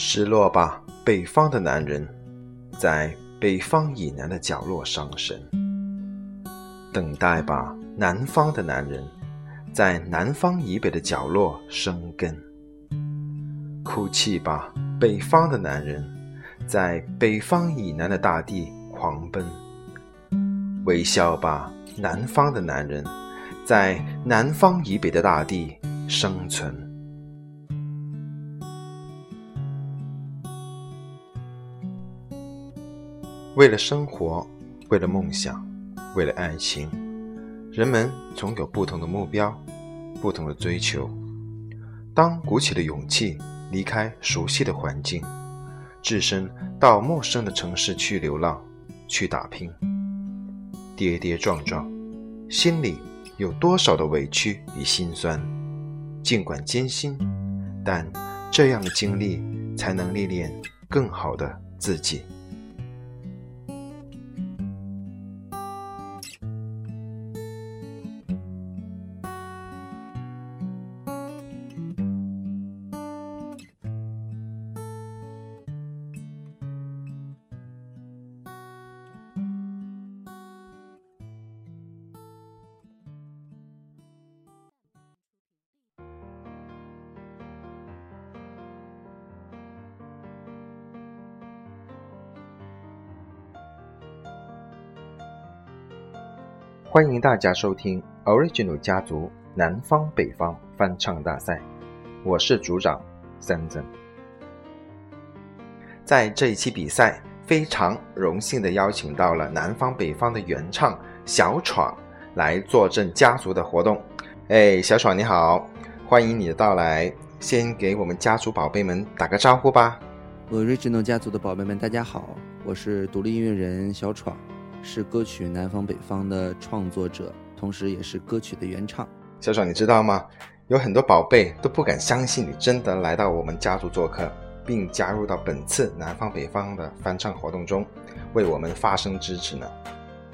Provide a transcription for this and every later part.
失落吧，北方的男人，在北方以南的角落伤神；等待吧，南方的男人，在南方以北的角落生根；哭泣吧，北方的男人，在北方以南的大地狂奔；微笑吧，南方的男人，在南方以北的大地生存。为了生活，为了梦想，为了爱情，人们总有不同的目标，不同的追求。当鼓起了勇气离开熟悉的环境，置身到陌生的城市去流浪，去打拼，跌跌撞撞，心里有多少的委屈与心酸？尽管艰辛，但这样的经历才能历练更好的自己。欢迎大家收听 Original 家族南方北方翻唱大赛，我是组长三曾。在这一期比赛，非常荣幸的邀请到了南方北方的原唱小闯来坐镇家族的活动。哎，小闯你好，欢迎你的到来，先给我们家族宝贝们打个招呼吧。Original 家族的宝贝们，大家好，我是独立音乐人小闯。是歌曲《南方北方》的创作者，同时也是歌曲的原唱。小爽，你知道吗？有很多宝贝都不敢相信你真的来到我们家族做客，并加入到本次南方北方的翻唱活动中，为我们发声支持呢。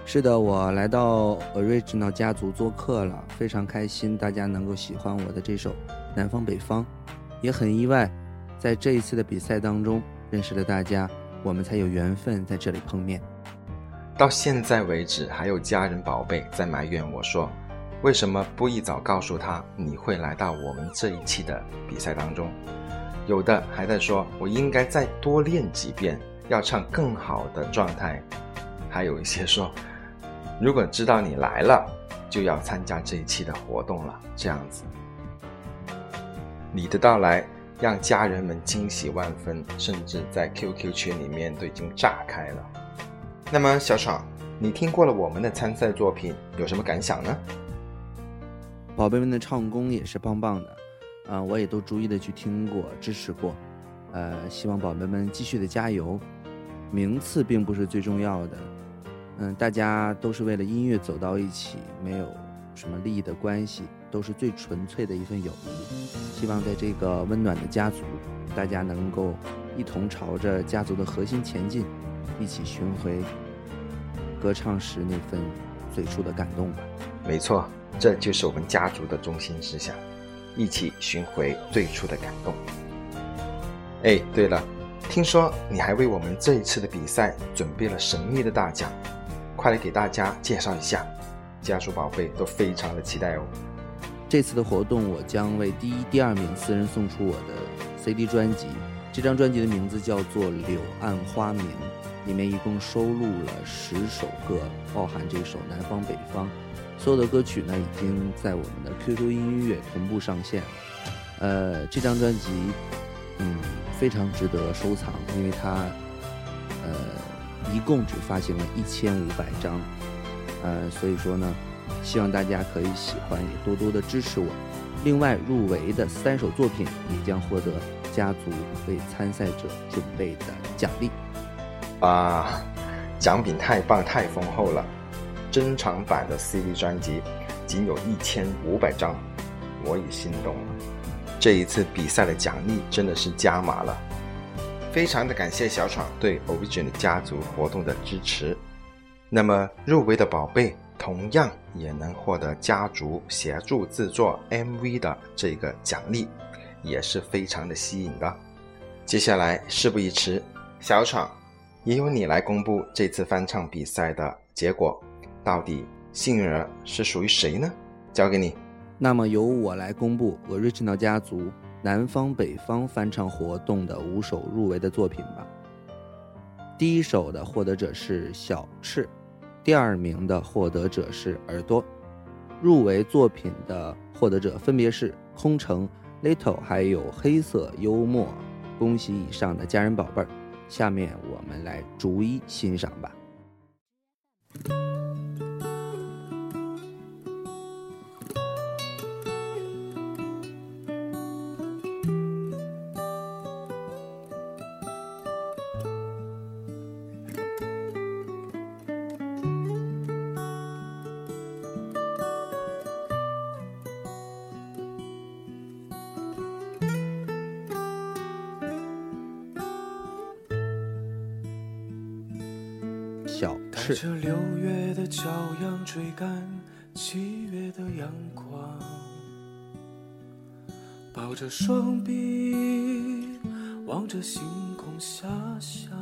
是的，我来到 Original 家族做客了，非常开心，大家能够喜欢我的这首《南方北方》，也很意外，在这一次的比赛当中认识了大家，我们才有缘分在这里碰面。到现在为止，还有家人宝贝在埋怨我说：“为什么不一早告诉他你会来到我们这一期的比赛当中？”有的还在说：“我应该再多练几遍，要唱更好的状态。”还有一些说：“如果知道你来了，就要参加这一期的活动了。”这样子，你的到来让家人们惊喜万分，甚至在 QQ 群里面都已经炸开了。那么，小闯，你听过了我们的参赛作品，有什么感想呢？宝贝们的唱功也是棒棒的，啊，我也都逐一的去听过、支持过，呃，希望宝贝们继续的加油。名次并不是最重要的，嗯，大家都是为了音乐走到一起，没有什么利益的关系，都是最纯粹的一份友谊。希望在这个温暖的家族，大家能够一同朝着家族的核心前进。一起寻回歌唱时那份最初的感动吧。没错，这就是我们家族的中心思想，一起寻回最初的感动。哎，对了，听说你还为我们这一次的比赛准备了神秘的大奖，快来给大家介绍一下，家属宝贝都非常的期待哦。这次的活动，我将为第一、第二名四人送出我的 CD 专辑，这张专辑的名字叫做《柳暗花明》。里面一共收录了十首歌，包含这首《南方北方》。所有的歌曲呢，已经在我们的 QQ 音乐同步上线。呃，这张专辑，嗯，非常值得收藏，因为它，呃，一共只发行了一千五百张。呃，所以说呢，希望大家可以喜欢，也多多的支持我。另外，入围的三首作品也将获得家族为参赛者准备的奖励。啊，奖品太棒太丰厚了！珍藏版的 CD 专辑仅有一千五百张，我也心动了。这一次比赛的奖励真的是加码了，非常的感谢小闯对 Origin 家族活动的支持。那么入围的宝贝同样也能获得家族协助制作 MV 的这个奖励，也是非常的吸引的。接下来事不宜迟，小闯，也由你来公布这次翻唱比赛的结果，到底幸运儿是属于谁呢？交给你。那么由我来公布 Original 家族南方北方翻唱活动的五首入围的作品吧。第一首的获得者是小赤，第二名的获得者是耳朵。入围作品的获得者分别是空城、Little，还有黑色幽默。恭喜以上的家人宝贝儿，下面我们来逐一欣赏吧。小赤。带着六月的骄阳追赶七月的阳光，抱着双臂望着星空遐想。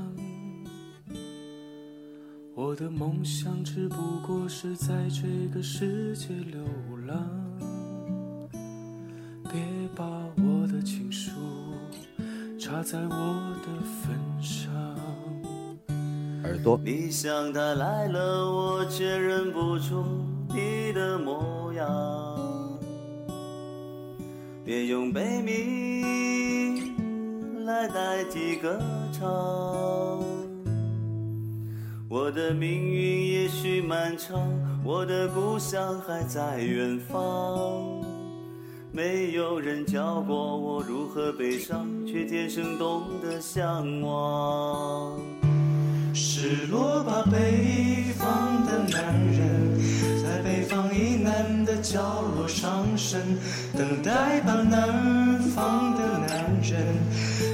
我的梦想只不过是在这个世界流浪，别把我的情书插在我的坟上。耳朵，你想他来了，我却认不出你的模样。别用悲鸣来代替歌唱。我的命运也许漫长，我的故乡还在远方。没有人教过我如何悲伤，却天生懂得向往。失落吧，北方的男人，在北方以南的角落伤神；等待吧，南方的男人，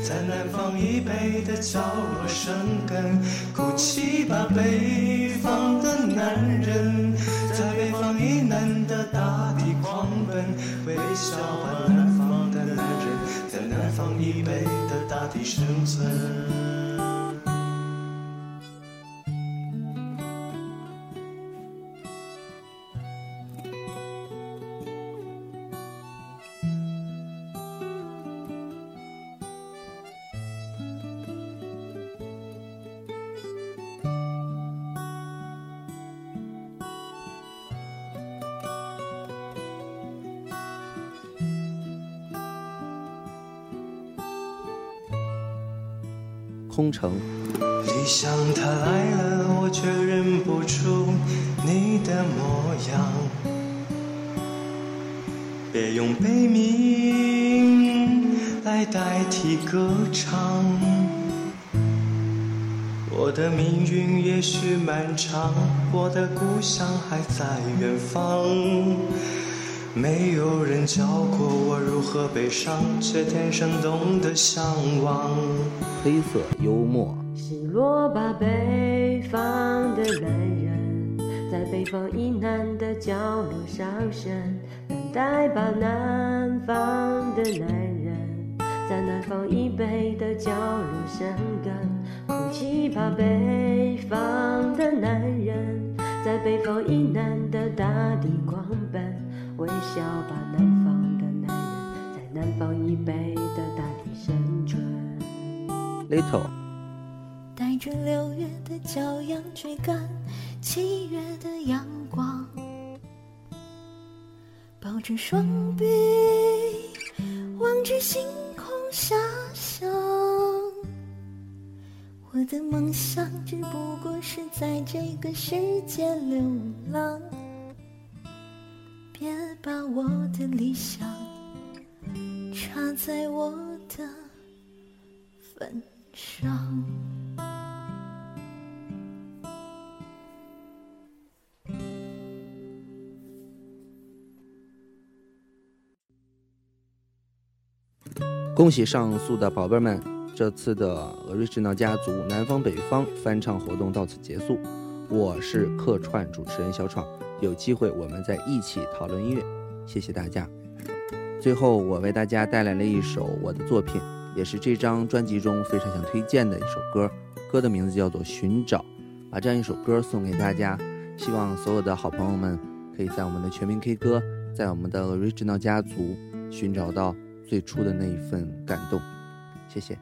在南方以北的角落生根。哭泣吧，北方的男人，在北方以南的大地狂奔；微笑吧，南方的男人，在南方以北的大地生存。空城，理想它来了，我却认不出你的模样。别用悲鸣来代替歌唱。我的命运也许漫长，我的故乡还在远方。没有人教过我如何悲伤，却天生懂得向往。黑色幽默，失落吧，北方的男人，在北方以南的角落伤神；等待吧，南方的男人，在南方以北的角落生根。哭泣吧，北方的男人，在北方以南的大地狂奔。微笑吧，南方的男人，在南方以北的大地生存。Little，带着六月的骄阳追赶七月的阳光，抱着双臂望着星空遐想。我的梦想只不过是在这个世界流浪，别把我的理想插在我的坟上。恭喜上诉的宝贝们！这次的 Original 家族南方北方翻唱活动到此结束。我是客串主持人小闯，有机会我们再一起讨论音乐。谢谢大家。最后，我为大家带来了一首我的作品，也是这张专辑中非常想推荐的一首歌。歌的名字叫做《寻找》，把这样一首歌送给大家。希望所有的好朋友们可以在我们的全民 K 歌，在我们的 Original 家族寻找到最初的那一份感动。谢谢。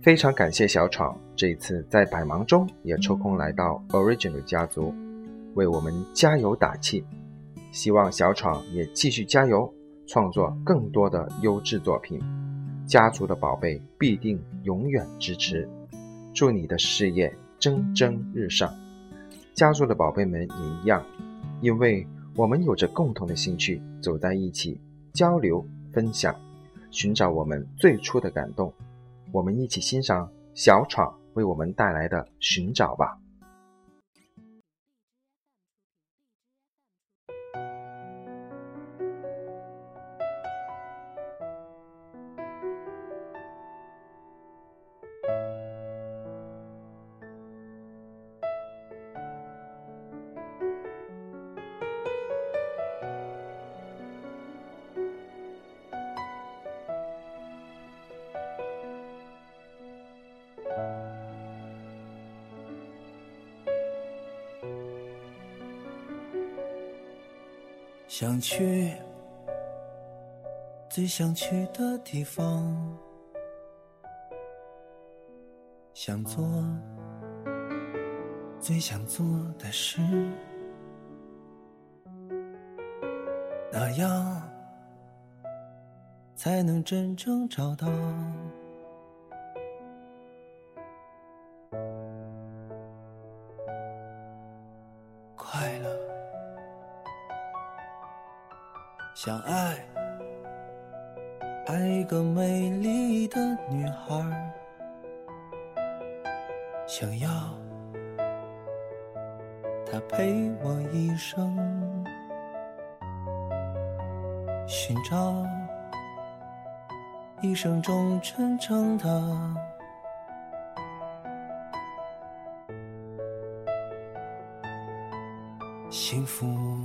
非常感谢小闯这一次在百忙中也抽空来到 Original 家族，为我们加油打气。希望小闯也继续加油，创作更多的优质作品。家族的宝贝必定永远支持，祝你的事业蒸蒸日上。家族的宝贝们也一样，因为我们有着共同的兴趣，走在一起，交流分享，寻找我们最初的感动。我们一起欣赏小闯为我们带来的《寻找》吧。想去最想去的地方，想做最想做的事，那样才能真正找到想爱，爱一个美丽的女孩，想要她陪我一生，寻找一生中真正的幸福。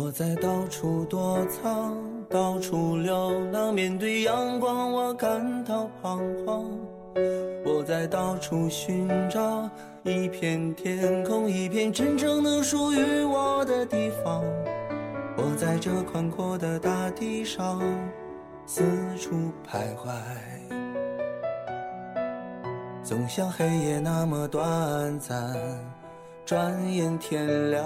我在到处躲藏，到处流浪，面对阳光我感到彷徨。我在到处寻找一片天空，一片真正能属于我的地方。我在这宽阔的大地上四处徘徊，总像黑夜那么短暂，转眼天亮。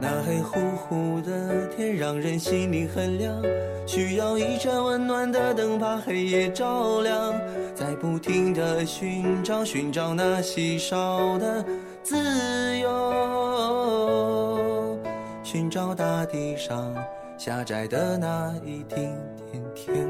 那黑乎乎的天让人心里很凉，需要一盏温暖的灯把黑夜照亮，在不停的寻找，寻找那稀少的自由，寻找大地上狭窄的那一丁点天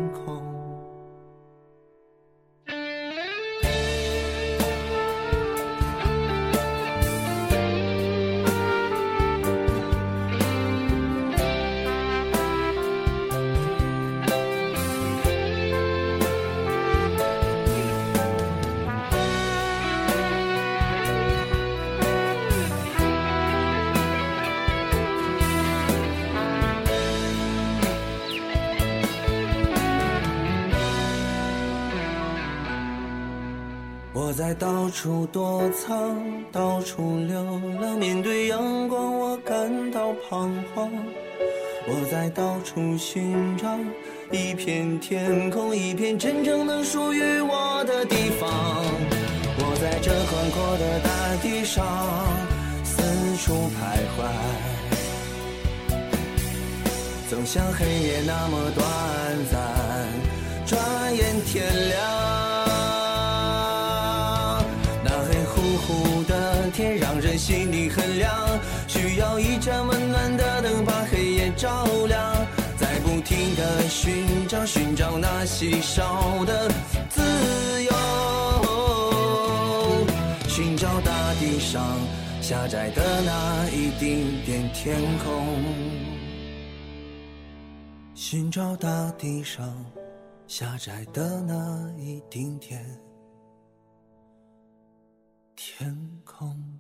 在到处躲藏，到处流浪，面对阳光我感到彷徨。我在到处寻找一片天空，一片真正能属于我的地方。我在这宽阔的大地上四处徘徊，总像黑夜那么短暂，转眼天亮。心里很凉，需要一盏温暖的灯把黑夜照亮，在不停的寻找，寻找那稀少的自由，寻找大地上狭窄的那一丁点天空，寻找大地上狭窄的那一丁点。天空。